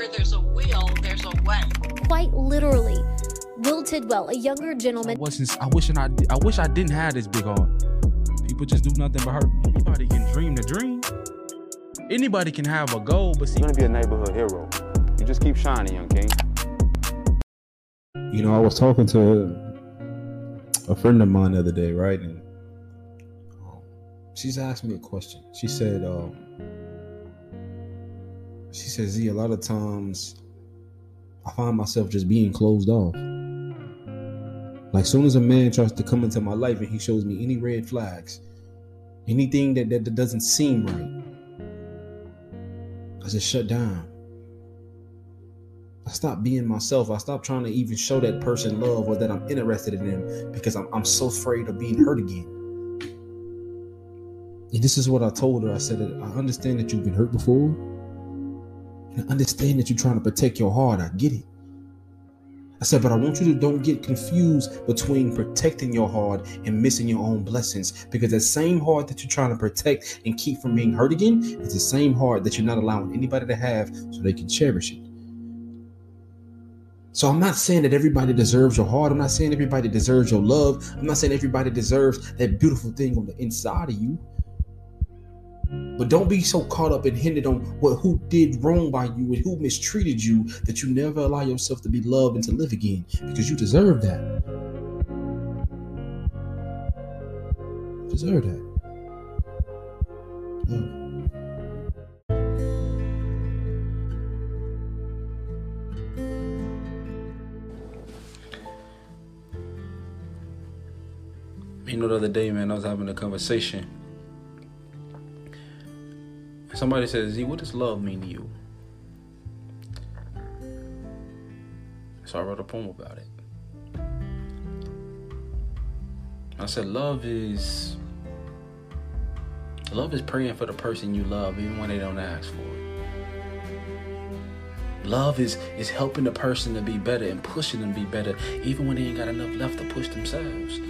Where there's a will, there's a way. Quite literally. Will Tidwell, a younger gentleman. I wasn't. I wish I. I wish I didn't have this big heart. People just do nothing but hurt. Anybody can dream the dream. Anybody can have a goal, but see, You're gonna be a neighborhood hero. You just keep shining, young king. You know, I was talking to a friend of mine the other day, right? And um, she's asked me a question. She said, um, she said, Zee, a lot of times I find myself just being closed off. Like soon as a man tries to come into my life and he shows me any red flags, anything that, that, that doesn't seem right, I just shut down. I stop being myself. I stop trying to even show that person love or that I'm interested in them because I'm, I'm so afraid of being hurt again. And this is what I told her. I said, I understand that you've been hurt before. And understand that you're trying to protect your heart. I get it. I said, but I want you to don't get confused between protecting your heart and missing your own blessings. Because that same heart that you're trying to protect and keep from being hurt again is the same heart that you're not allowing anybody to have so they can cherish it. So I'm not saying that everybody deserves your heart. I'm not saying everybody deserves your love. I'm not saying everybody deserves that beautiful thing on the inside of you. But don't be so caught up and hindered on what who did wrong by you and who mistreated you that you never allow yourself to be loved and to live again because you deserve that. You deserve that. Love. You know, the other day, man, I was having a conversation. Somebody says, Zee, what does love mean to you? So I wrote a poem about it. I said, love is. Love is praying for the person you love, even when they don't ask for it. Love is is helping the person to be better and pushing them to be better, even when they ain't got enough left to push themselves.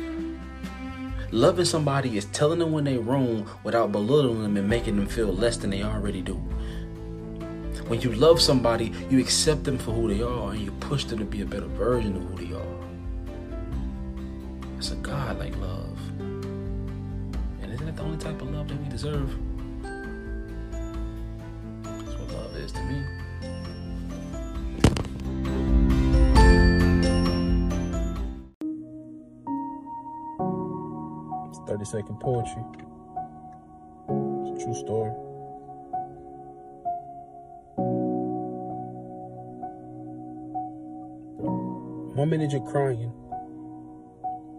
Loving somebody is telling them when they're wrong without belittling them and making them feel less than they already do. When you love somebody, you accept them for who they are and you push them to be a better version of who they are. It's a God like love. And isn't that the only type of love that we deserve? That's what love is to me. 30 second poetry. It's a true story. One minute you're crying,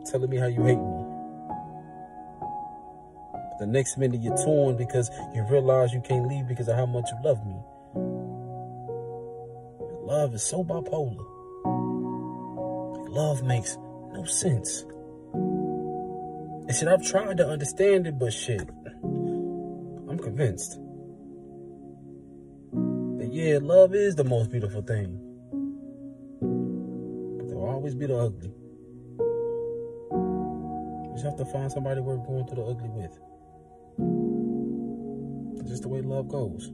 telling me how you hate me. But the next minute you're torn because you realize you can't leave because of how much you love me. Love is so bipolar. Love makes no sense. And shit, I've tried to understand it, but shit, I'm convinced that yeah, love is the most beautiful thing. But there'll always be the ugly. You just have to find somebody worth going through the ugly with. It's just the way love goes.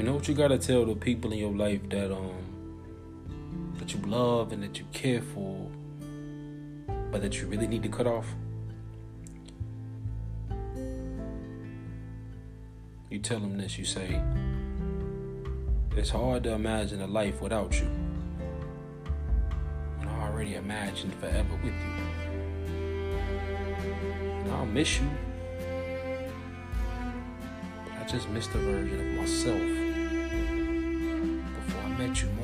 You know what you gotta tell the people in your life that um that you love and that you care for, but that you really need to cut off. You tell them this. You say, "It's hard to imagine a life without you." When I already imagined forever with you, and I'll miss you. I just miss the version of myself met you